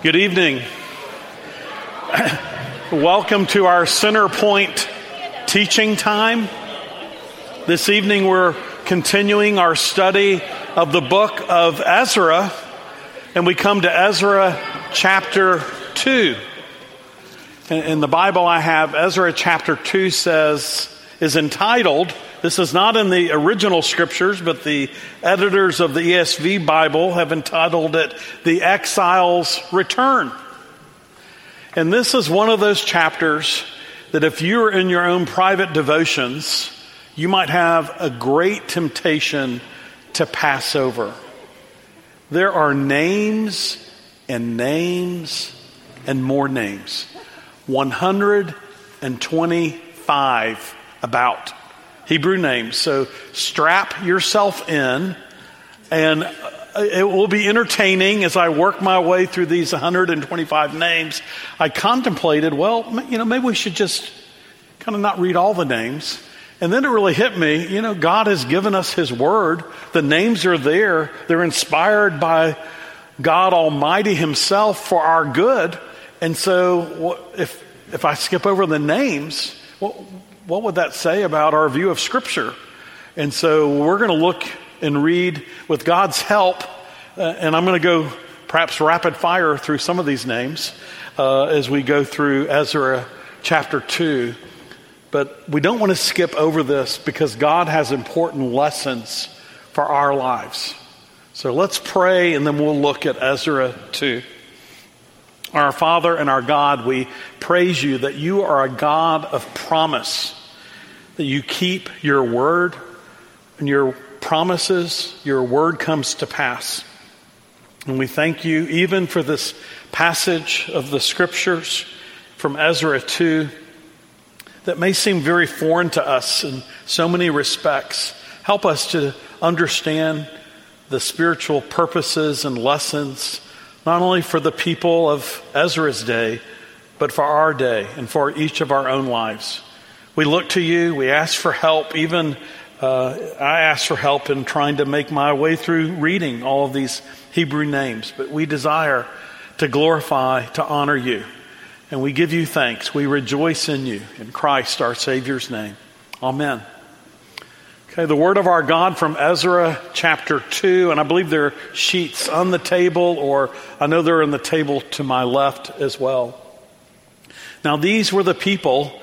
Good evening. Welcome to our Center Point teaching time. This evening we're continuing our study of the book of Ezra, and we come to Ezra chapter 2. In the Bible I have, Ezra chapter 2 says, is entitled, this is not in the original scriptures, but the editors of the ESV Bible have entitled it The Exile's Return. And this is one of those chapters that if you're in your own private devotions, you might have a great temptation to pass over. There are names and names and more names. 125 about Hebrew names. So strap yourself in, and it will be entertaining as I work my way through these 125 names. I contemplated, well, you know, maybe we should just kind of not read all the names. And then it really hit me, you know, God has given us His Word. The names are there. They're inspired by God Almighty Himself for our good. And so if, if I skip over the names, well, what would that say about our view of Scripture? And so we're going to look and read with God's help, uh, and I'm going to go perhaps rapid fire through some of these names uh, as we go through Ezra chapter 2. But we don't want to skip over this because God has important lessons for our lives. So let's pray and then we'll look at Ezra 2. Our Father and our God, we praise you that you are a God of promise that you keep your word and your promises, your word comes to pass. And we thank you even for this passage of the scriptures from Ezra 2 that may seem very foreign to us in so many respects. Help us to understand the spiritual purposes and lessons, not only for the people of Ezra's day, but for our day and for each of our own lives. We look to you. We ask for help. Even uh, I ask for help in trying to make my way through reading all of these Hebrew names. But we desire to glorify, to honor you. And we give you thanks. We rejoice in you. In Christ, our Savior's name. Amen. Okay, the word of our God from Ezra chapter 2, and I believe there are sheets on the table, or I know they're on the table to my left as well. Now, these were the people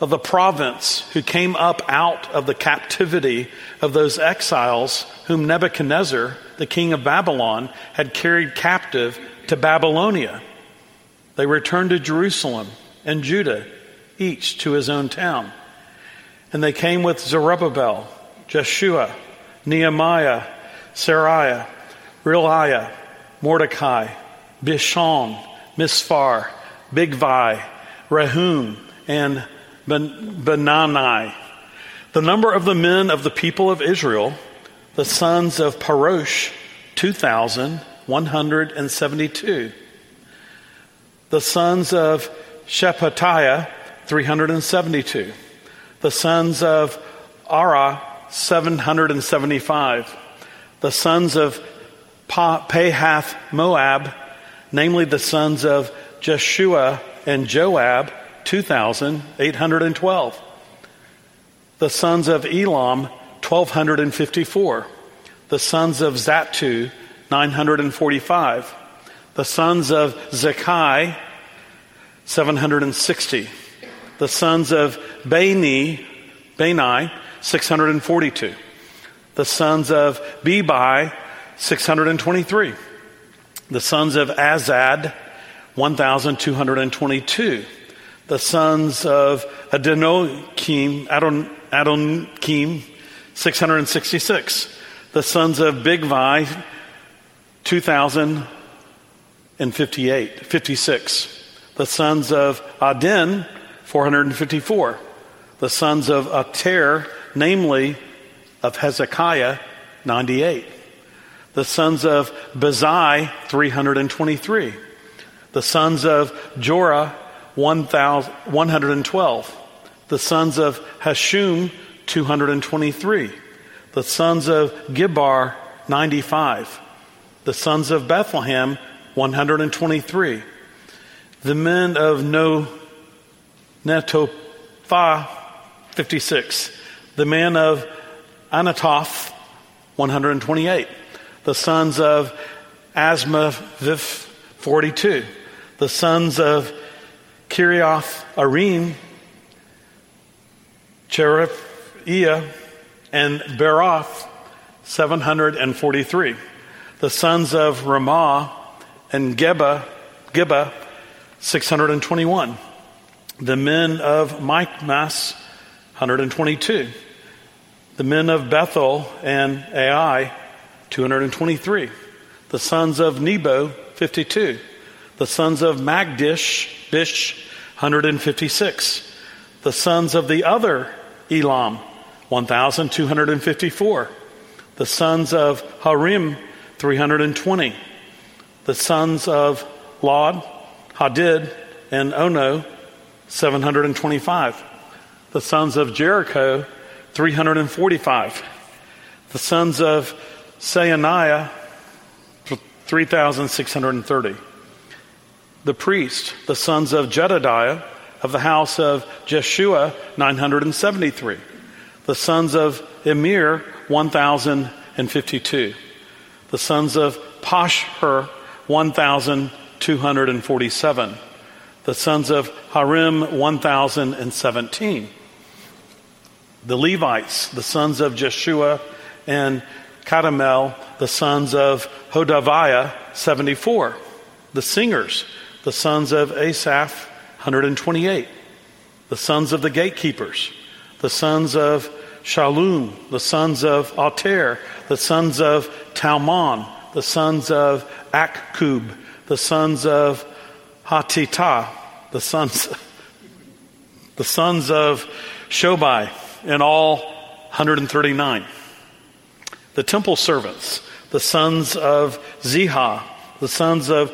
of the province who came up out of the captivity of those exiles whom Nebuchadnezzar, the king of Babylon, had carried captive to Babylonia. They returned to Jerusalem and Judah, each to his own town. And they came with Zerubbabel, Jeshua, Nehemiah, Seraiah, Reelaiah, Mordecai, Bishon, Mispar, Bigvai, Rehum, and Benani. The number of the men of the people of Israel, the sons of Parosh, 2,172. The sons of Shephatiah, 372. The sons of Arah, 775. The sons of Pahath Moab, namely the sons of Jeshua and Joab, 2,812. The sons of Elam, 1,254. The sons of Zattu, 945. The sons of Zaccai, 760. The sons of Bani, Bani, 642. The sons of Bebai, 623. The sons of Azgad, 1,222 the sons of Adonikim, Adon, Adonikim 666. The sons of Bigvai, 2,058, 56. The sons of Adin, 454. The sons of Ater, namely of Hezekiah, 98. The sons of Bezai, 323. The sons of Jorah, 112. The sons of Hashum, 223. The sons of Gibbar, 95. The sons of Bethlehem, 123. The men of No Netophah, 56. The men of Anathoth, 128. The sons of Azmaveth, 42. The sons of Kiriath Arim, Cherephia, and Beeroth, 743. The sons of Ramah and Geba, Geba 621. The men of Michmas, 122. The men of Bethel and Ai, 223. The sons of Nebo, 52. The sons of Magdish, Bish, 156. The sons of the other Elam, 1,254. The sons of Harim, 320. The sons of Lod, Hadid, and Ono, 725. The sons of Jericho, 345. The sons of Saaniah, 3,630. The priest, the sons of Jedediah, of the house of Jeshua, 973. The sons of Immer, 1,052. The sons of Pashhur, 1,247. The sons of Harim, 1,017. The Levites, the sons of Jeshua and Kadmiel, the sons of Hodaviah, 74. The singers, the sons of Asaph, 128. The sons of the gatekeepers, the sons of Shallum, the sons of Alter, the sons of Talmon, the sons of Akkub, the sons of Hatita, the sons, the sons of Shobai, and all 139. The temple servants, the sons of Ziha, the sons of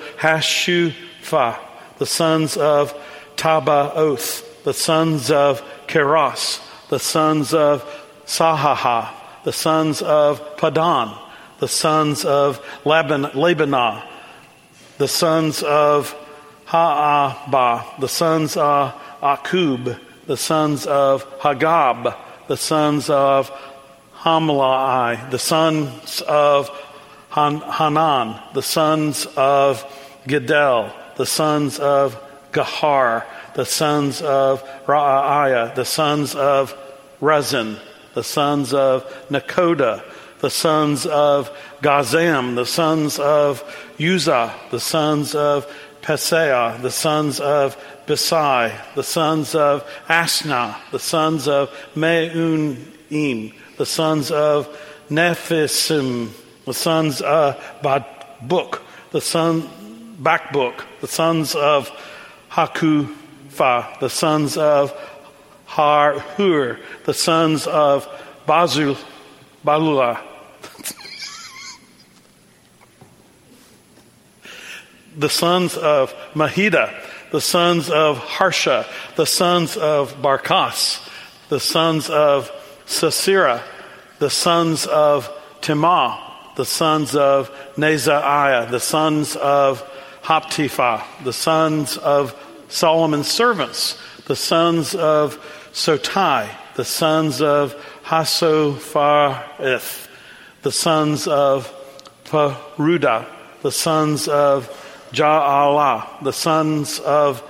Hashupha, the sons of Tabaoth, the sons of Keros, the sons of Sahaha, the sons of Padon, the sons of Laban, Labanah, the sons of Haabah, the sons of Akkub, the sons of Hagab, the sons of Hamlai, the sons of Han- Hanan, the sons of Giddel, the sons of Gahar, the sons of Reaiah, the sons of Rezin, the sons of Nekoda, the sons of Gazam, the sons of Uzzah, the sons of Paseah, the sons of Besai, the sons of Asnah, the sons of Meunim, the sons of Nephisim, the sons of Bakbuk, the son Bakbuk, the sons of Hakupha, the sons of Harhur, the sons of Bazul, Balula, the sons of Mehida, the sons of Harsha, the sons of Barkos, the sons of Sisera, the sons of Temah, the sons of Neziah, the sons of Haptiphah, the sons of Solomon's servants, the sons of Sotai, the sons of Hassophereth, the sons of Peruda, the sons of Jaalah, the sons of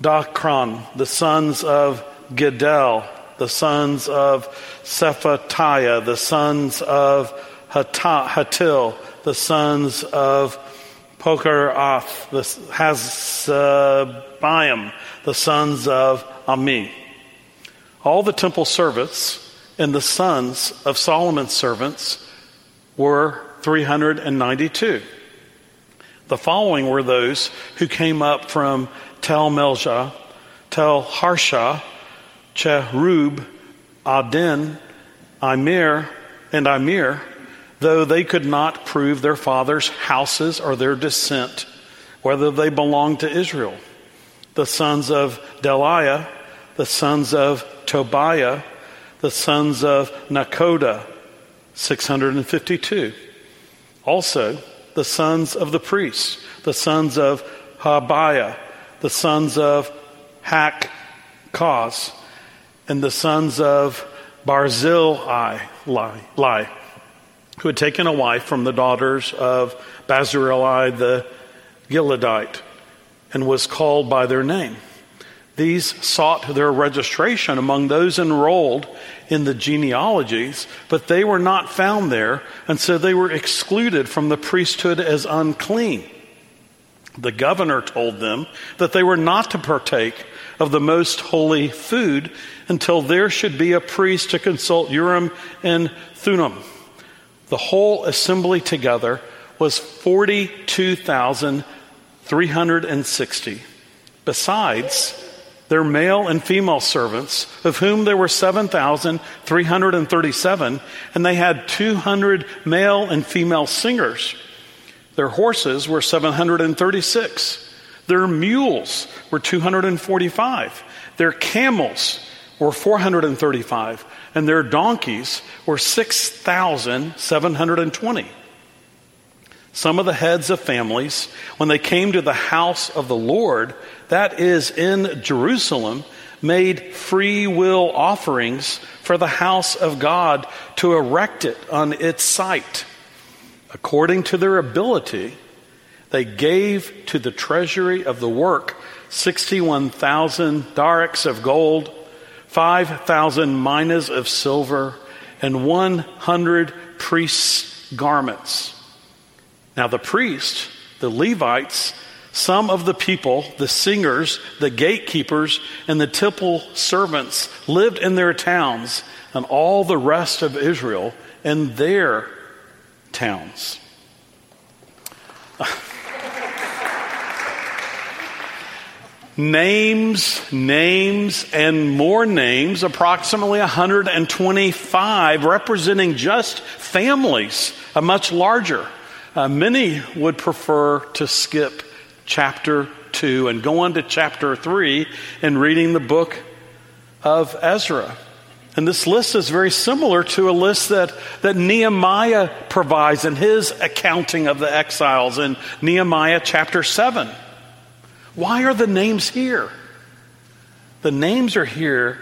Dakron, the sons of Giddel, the sons of Shephatiah, the sons of Hatil, the sons of Pokarath, the Hazabiam, uh, the sons of Ami. All the temple servants and the sons of Solomon's servants were 392. The following were those who came up from Tel Melja, Tel Harsha, Cherub, Adin, Immer, and Immer, though they could not prove their father's houses or their descent, whether they belonged to Israel. The sons of Delaiah, the sons of Tobiah, the sons of Nekoda, 652. Also, the sons of the priests, the sons of Habaiah, the sons of Hakkoz, and the sons of Barzillai, who had taken a wife from the daughters of Barzillai the Gileadite, and was called by their name. These sought their registration among those enrolled in the genealogies, but they were not found there, and so they were excluded from the priesthood as unclean. The governor told them that they were not to partake of the most holy food until there should be a priest to consult Urim and Thummim. The whole assembly together was 42,360. Besides, their male and female servants, of whom there were 7,337, and they had 200 male and female singers. Their horses were 736. Their mules were 245. Their camels were 435. And their donkeys were 6,720. Some of the heads of families, when they came to the house of the Lord, that is in Jerusalem, made free will offerings for the house of God to erect it on its site. According to their ability, they gave to the treasury of the work 61,000 darics of gold, 5,000 minas of silver, and 100 priests' garments. Now, the priests, the Levites, some of the people, the singers, the gatekeepers, and the temple servants lived in their towns, and all the rest of Israel in their towns. names, names, and more names, approximately 125, representing just families, a much larger. Uh, many would prefer to skip chapter 2 and go on to chapter 3 in reading the book of Ezra. And this list is very similar to a list that, that Nehemiah provides in his accounting of the exiles in Nehemiah chapter 7. Why are the names here? The names are here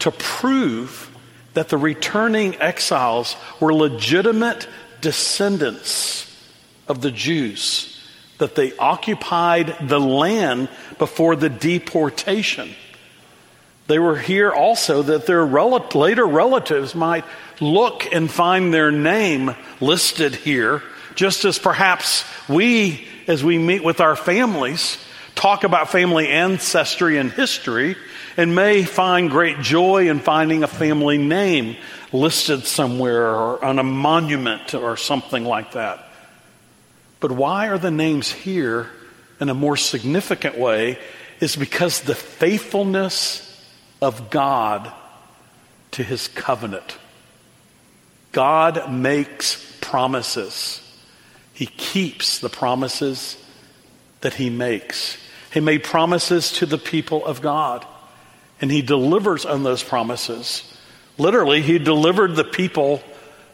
to prove that the returning exiles were legitimate descendants of the Jews that they occupied the land before the deportation. They were here also that their rel- later relatives might look and find their name listed here, just as perhaps we, as we meet with our families, talk about family ancestry and history, and may find great joy in finding a family name listed somewhere or on a monument or something like that. But why are the names here in a more significant way is because the faithfulness of God to his covenant. God makes promises. He keeps the promises that he makes. He made promises to the people of God, and he delivers on those promises. Literally, he delivered the people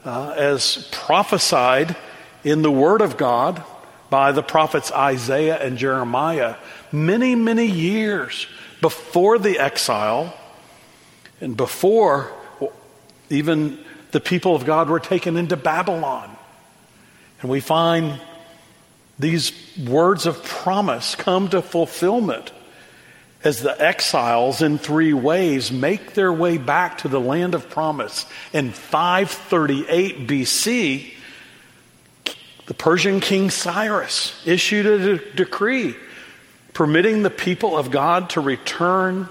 uh, as prophesied in the Word of God by the prophets Isaiah and Jeremiah many, many years before the exile and before even the people of God were taken into Babylon. And we find these words of promise come to fulfillment as the exiles in three ways make their way back to the land of promise in 538 BC the Persian king Cyrus issued a de- decree permitting the people of God to return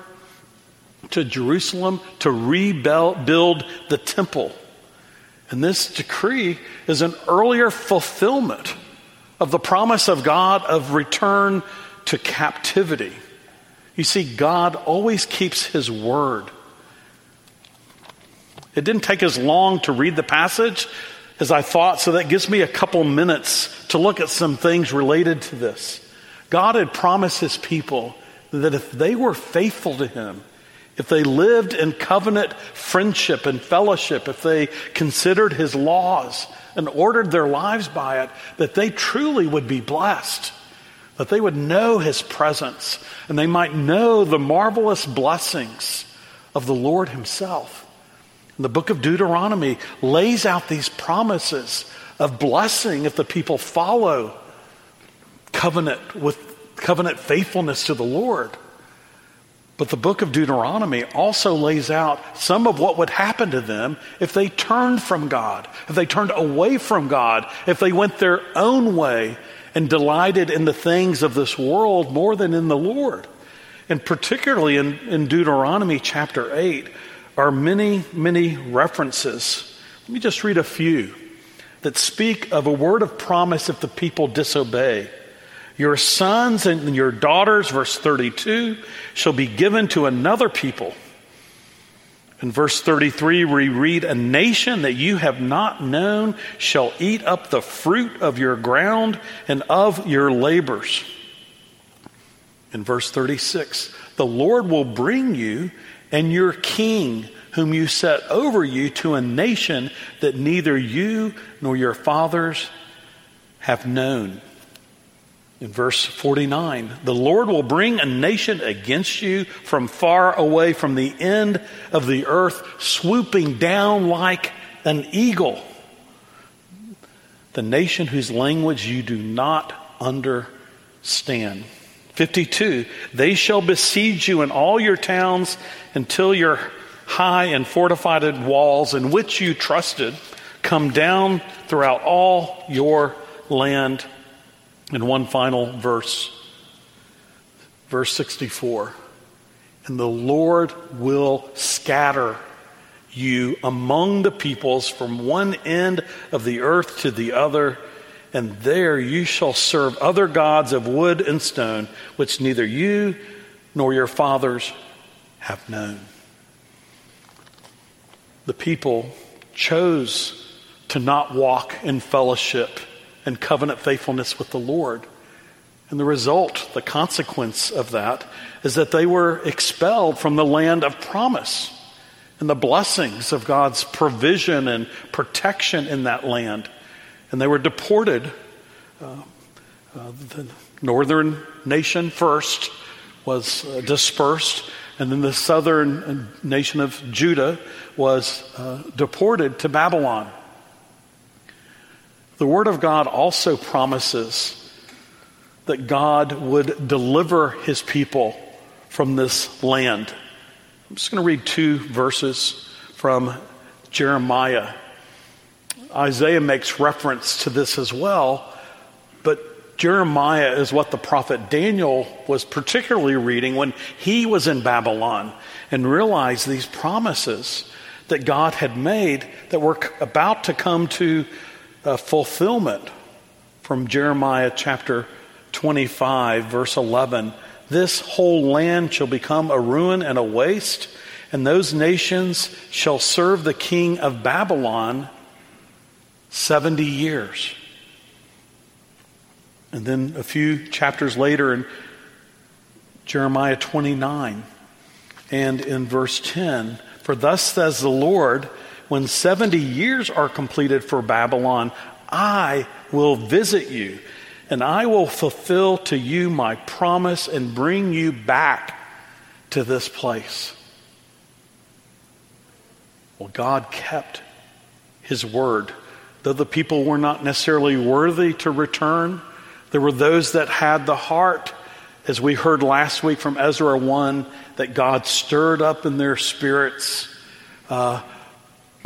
to Jerusalem to rebuild the temple. And this decree is an earlier fulfillment of the promise of God of return to captivity. You see, God always keeps his word. It didn't take as long to read the passage as I thought, so that gives me a couple minutes to look at some things related to this. God had promised his people that if they were faithful to him, if they lived in covenant friendship and fellowship, if they considered his laws and ordered their lives by it, that they truly would be blessed. that they would know his presence and they might know the marvelous blessings of the Lord himself. The book of Deuteronomy lays out these promises of blessing if the people follow covenant with covenant faithfulness to the Lord. But the book of Deuteronomy also lays out some of what would happen to them if they turned from God, if they turned away from God, if they went their own way and delighted in the things of this world more than in the Lord. And particularly in, in Deuteronomy chapter 8 are many, many references. Let me just read a few that speak of a word of promise if the people disobey. Your sons and your daughters, verse 32, shall be given to another people. In verse 33, we read, A nation that you have not known shall eat up the fruit of your ground and of your labors. In verse 36, the Lord will bring you and your king, whom you set over you, to a nation that neither you nor your fathers have known. In verse 49, the Lord will bring a nation against you from far away from the end of the earth, swooping down like an eagle. The nation whose language you do not understand. 52, they shall besiege you in all your towns until your high and fortified walls in which you trusted come down throughout all your land and one final verse, verse 64. And the Lord will scatter you among the peoples from one end of the earth to the other, and there you shall serve other gods of wood and stone, which neither you nor your fathers have known. The people chose to not walk in fellowship and covenant faithfulness with the Lord. And the result, the consequence of that, is that they were expelled from the land of promise and the blessings of God's provision and protection in that land. And they were deported. Uh, uh, the northern nation first was uh, dispersed, and then the southern uh, nation of Judah was uh, deported to Babylon. The Word of God also promises that God would deliver His people from this land. I'm just going to read two verses from Jeremiah. Isaiah makes reference to this as well, but Jeremiah is what the prophet Daniel was particularly reading when he was in Babylon and realized these promises that God had made that were about to come to a fulfillment from Jeremiah chapter 25, verse 11. This whole land shall become a ruin and a waste, and those nations shall serve the king of Babylon 70 years. And then a few chapters later in Jeremiah 29 and in verse 10 For thus says the Lord, when 70 years are completed for Babylon, I will visit you and I will fulfill to you my promise and bring you back to this place. Well, God kept his word. Though the people were not necessarily worthy to return, there were those that had the heart, as we heard last week from Ezra 1, that God stirred up in their spirits. Uh,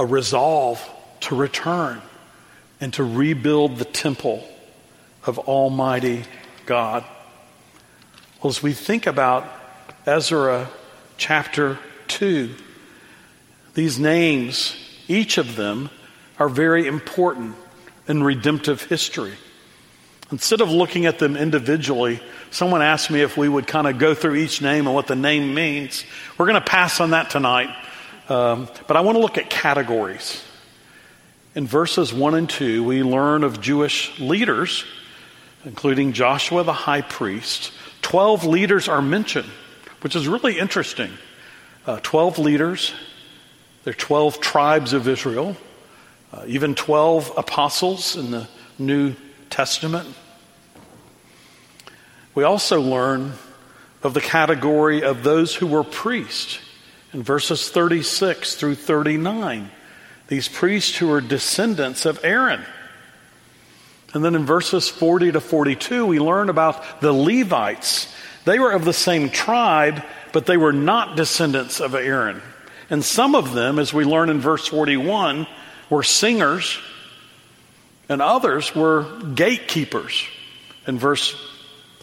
a resolve to return and to rebuild the temple of Almighty God. Well, as we think about Ezra chapter 2, these names, each of them, are very important in redemptive history. Instead of looking at them individually, someone asked me if we would kind of go through each name and what the name means. We're going to pass on that tonight. Um, but I want to look at categories. In verses 1 and 2, we learn of Jewish leaders, including Joshua the high priest. Twelve leaders are mentioned, which is really interesting. Uh, Twelve leaders, they're 12 tribes of Israel, uh, even 12 apostles in the New Testament. We also learn of the category of those who were priests in verses 36 through 39. These priests who are descendants of Aaron. And then in verses 40 to 42, we learn about the Levites. They were of the same tribe, but they were not descendants of Aaron. And some of them, as we learn in verse 41, were singers, and others were gatekeepers in verse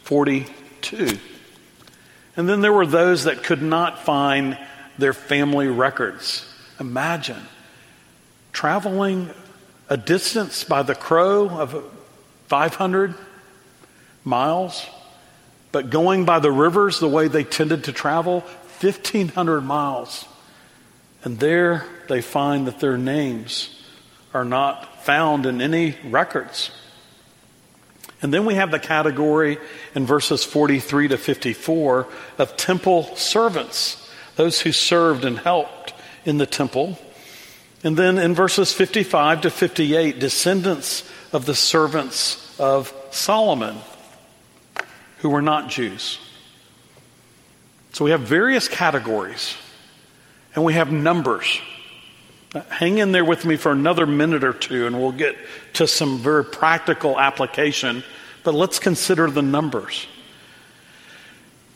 42. And then there were those that could not find their family records. Imagine traveling a distance by the crow of 500 miles, but going by the rivers the way they tended to travel, 1,500 miles. And there they find that their names are not found in any records. And then we have the category in verses 43 to 54 of temple servants, those who served and helped in the temple. And then in verses 55 to 58, descendants of the servants of Solomon who were not Jews. So we have various categories and we have numbers. Uh, hang in there with me for another minute or two, and we'll get to some very practical application. But let's consider the numbers.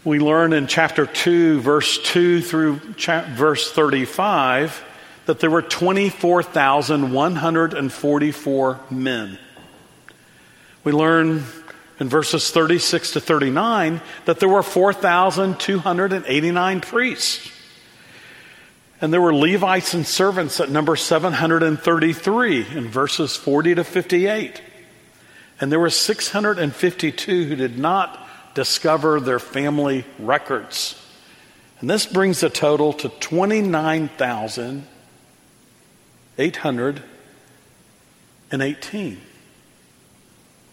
We learn in chapter 2, verse 2 through cha- verse 35, that there were 24,144 men. We learn in verses 36 to 39 that there were 4,289 priests. And there were Levites and servants at number 733 in verses 40 to 58. And there were 652 who did not discover their family records. And this brings the total to 29,818.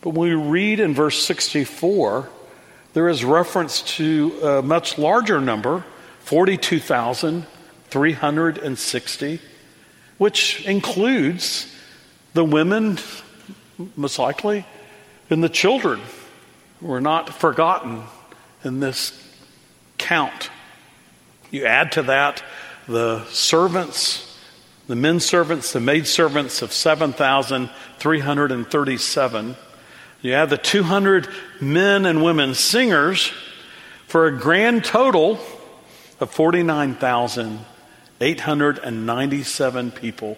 But when we read in verse 64, there is reference to a much larger number 42,360, which includes the women, most likely, and the children were not forgotten in this count. You add to that the servants, the men servants, the maid servants of 7,337. You add the 200 men and women singers for a grand total of 49,897 people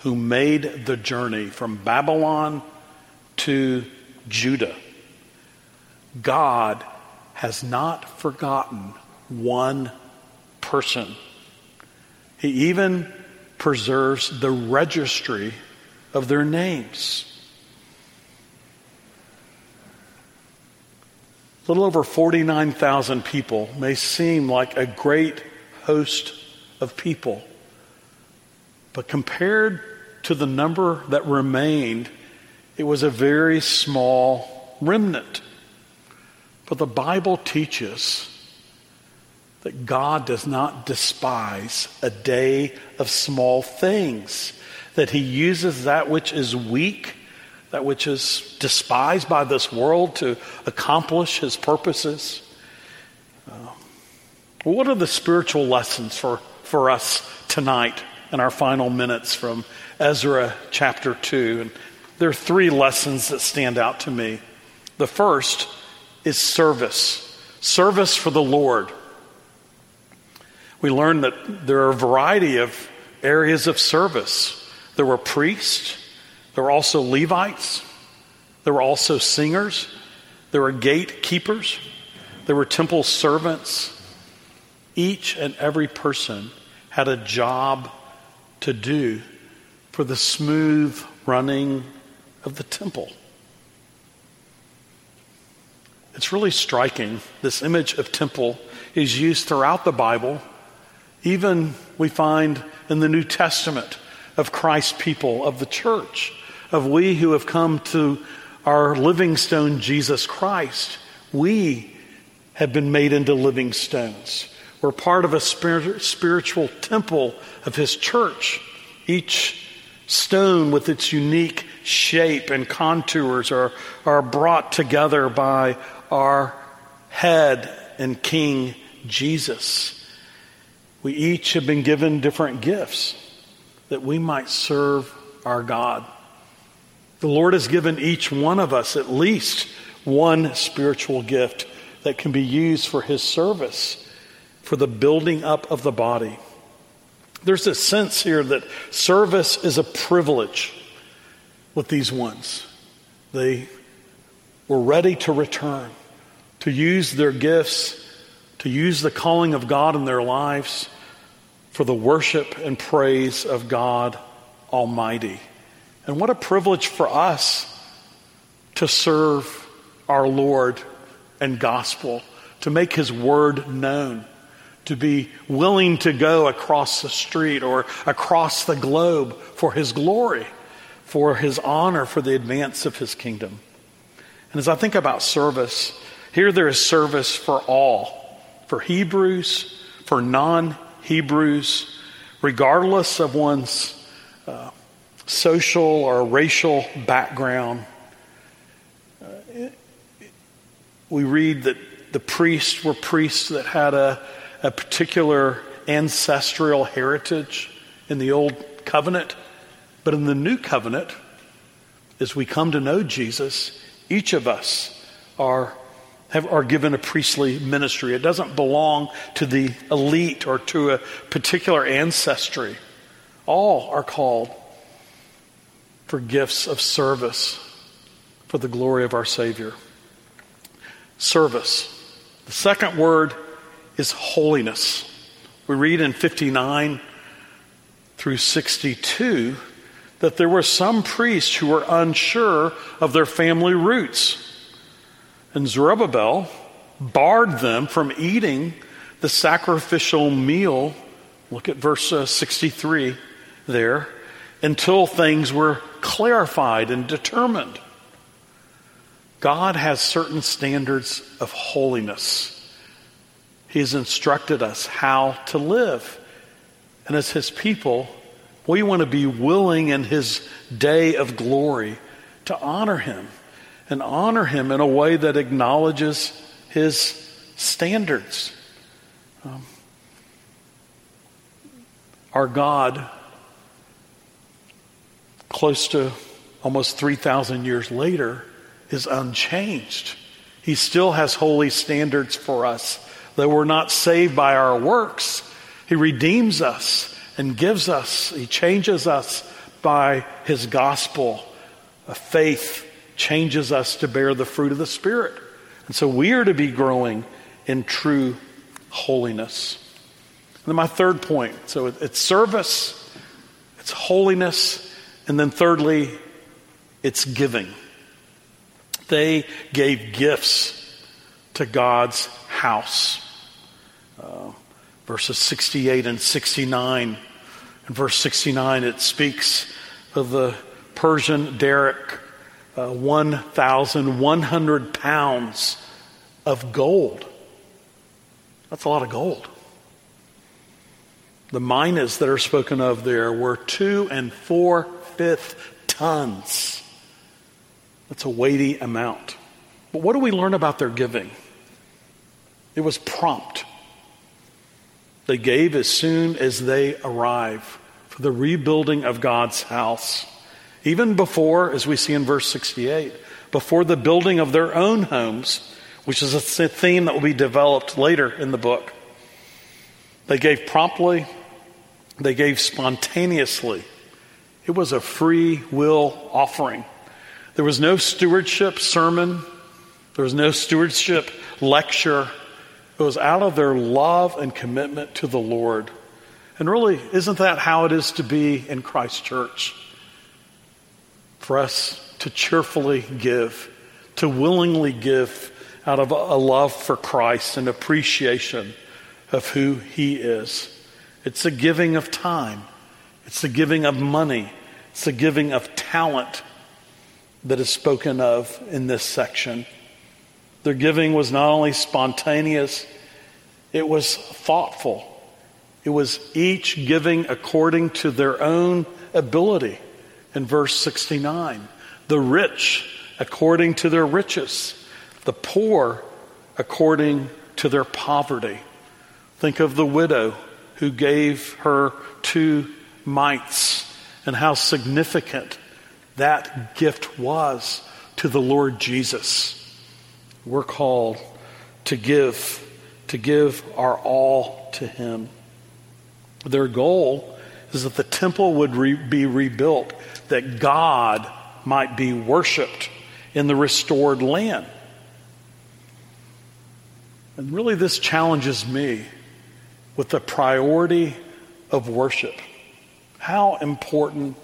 who made the journey from Babylon to Judah. God has not forgotten one person. He even preserves the registry of their names. A little over 49,000 people may seem like a great host of people. But compared to the number that remained, it was a very small remnant. But the Bible teaches that God does not despise a day of small things, that He uses that which is weak, that which is despised by this world to accomplish His purposes. Uh, what are the spiritual lessons for for us tonight in our final minutes from Ezra chapter 2. And there are three lessons that stand out to me. The first is service, service for the Lord. We learn that there are a variety of areas of service. There were priests, there were also Levites, there were also singers, there were gatekeepers, there were temple servants. Each and every person had a job to do for the smooth running of the temple. It's really striking. This image of temple is used throughout the Bible. Even we find in the New Testament of Christ's people, of the church, of we who have come to our living stone, Jesus Christ. We have been made into living stones. We're part of a spiritual temple of His church. Each stone with its unique shape and contours are, are brought together by our head and King Jesus. We each have been given different gifts that we might serve our God. The Lord has given each one of us at least one spiritual gift that can be used for His service, for the building up of the body. There's a sense here that service is a privilege with these ones. They were ready to return, to use their gifts, to use the calling of God in their lives for the worship and praise of God Almighty. And what a privilege for us to serve our Lord and gospel, to make his word known, to be willing to go across the street or across the globe for his glory, for his honor, for the advance of his kingdom. And as I think about service, here there is service for all for Hebrews, for non Hebrews, regardless of one's uh, social or racial background. Uh, we read that the priests were priests that had a, a particular ancestral heritage in the old covenant. But in the new covenant, as we come to know Jesus, each of us are, have, are given a priestly ministry. It doesn't belong to the elite or to a particular ancestry. All are called for gifts of service for the glory of our Savior. Service. The second word is holiness. We read in 59 through 62 that there were some priests who were unsure of their family roots. And Zerubbabel barred them from eating the sacrificial meal. Look at verse uh, 63 there. Until things were clarified and determined. God has certain standards of holiness. He has instructed us how to live. And as His people, we want to be willing in his day of glory to honor him and honor him in a way that acknowledges his standards. Um, our God, close to almost 3,000 years later, is unchanged. He still has holy standards for us. Though we're not saved by our works, He redeems us and gives us, He changes us by His gospel. A faith changes us to bear the fruit of the Spirit. And so we are to be growing in true holiness. And then my third point so it's service, it's holiness, and then thirdly, it's giving. They gave gifts to God's house. Uh, verses 68 and 69. In verse 69, it speaks of the Persian daric, uh, 1,100 pounds of gold. That's a lot of gold. The minas that are spoken of there were two and four fifth tons. That's a weighty amount. But what do we learn about their giving? It was prompt. They gave as soon as they arrive for the rebuilding of God's house. Even before, as we see in verse 68, before the building of their own homes, which is a theme that will be developed later in the book. They gave promptly, they gave spontaneously. It was a free will offering. There was no stewardship sermon, there was no stewardship lecture. It was out of their love and commitment to the Lord. And really, isn't that how it is to be in Christ Church? For us to cheerfully give, to willingly give out of a love for Christ and appreciation of who He is. It's a giving of time, it's a giving of money, it's a giving of talent that is spoken of in this section. Their giving was not only spontaneous, it was thoughtful. It was each giving according to their own ability in verse 69. The rich according to their riches, the poor according to their poverty. Think of the widow who gave her two mites and how significant that gift was to the Lord Jesus. We're called to give, to give our all to Him. Their goal is that the temple would re- be rebuilt, that God might be worshiped in the restored land. And really, this challenges me with the priority of worship. How important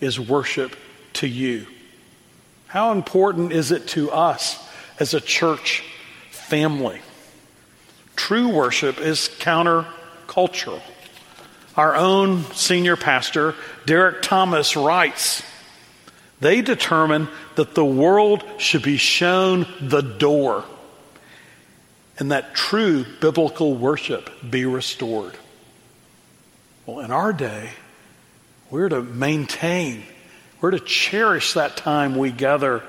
is worship to you? How important is it to us as a church family? True worship is countercultural. Our own senior pastor, Derek Thomas, writes They determine that the world should be shown the door and that true biblical worship be restored. Well, in our day, we're to maintain, we're to cherish that time we gather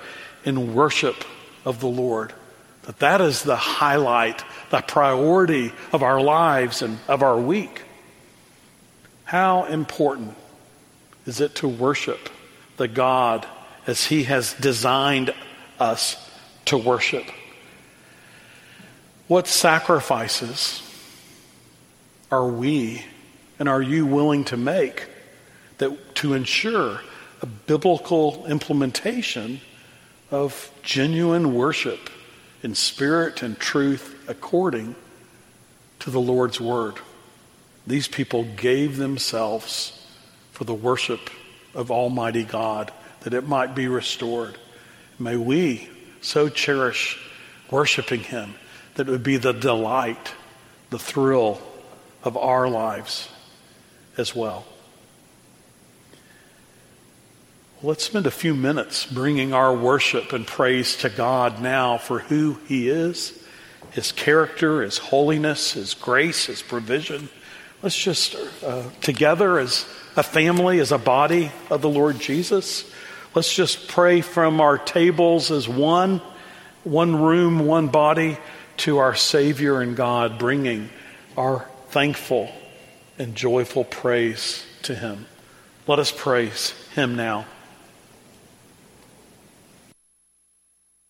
in worship of the Lord. That that is the highlight, the priority of our lives and of our week. How important is it to worship the God as He has designed us to worship? What sacrifices are we and are you willing to make that to ensure a biblical implementation of genuine worship in spirit and truth according to the Lord's word? These people gave themselves for the worship of Almighty God that it might be restored. May we so cherish worshiping Him that it would be the delight, the thrill of our lives as well. Let's spend a few minutes bringing our worship and praise to God now for who He is, His character, His holiness, His grace, His provision. Let's just, uh, together as a family, as a body of the Lord Jesus, let's just pray from our tables as one, one room, one body to our Savior and God, bringing our thankful and joyful praise to Him. Let us praise Him now.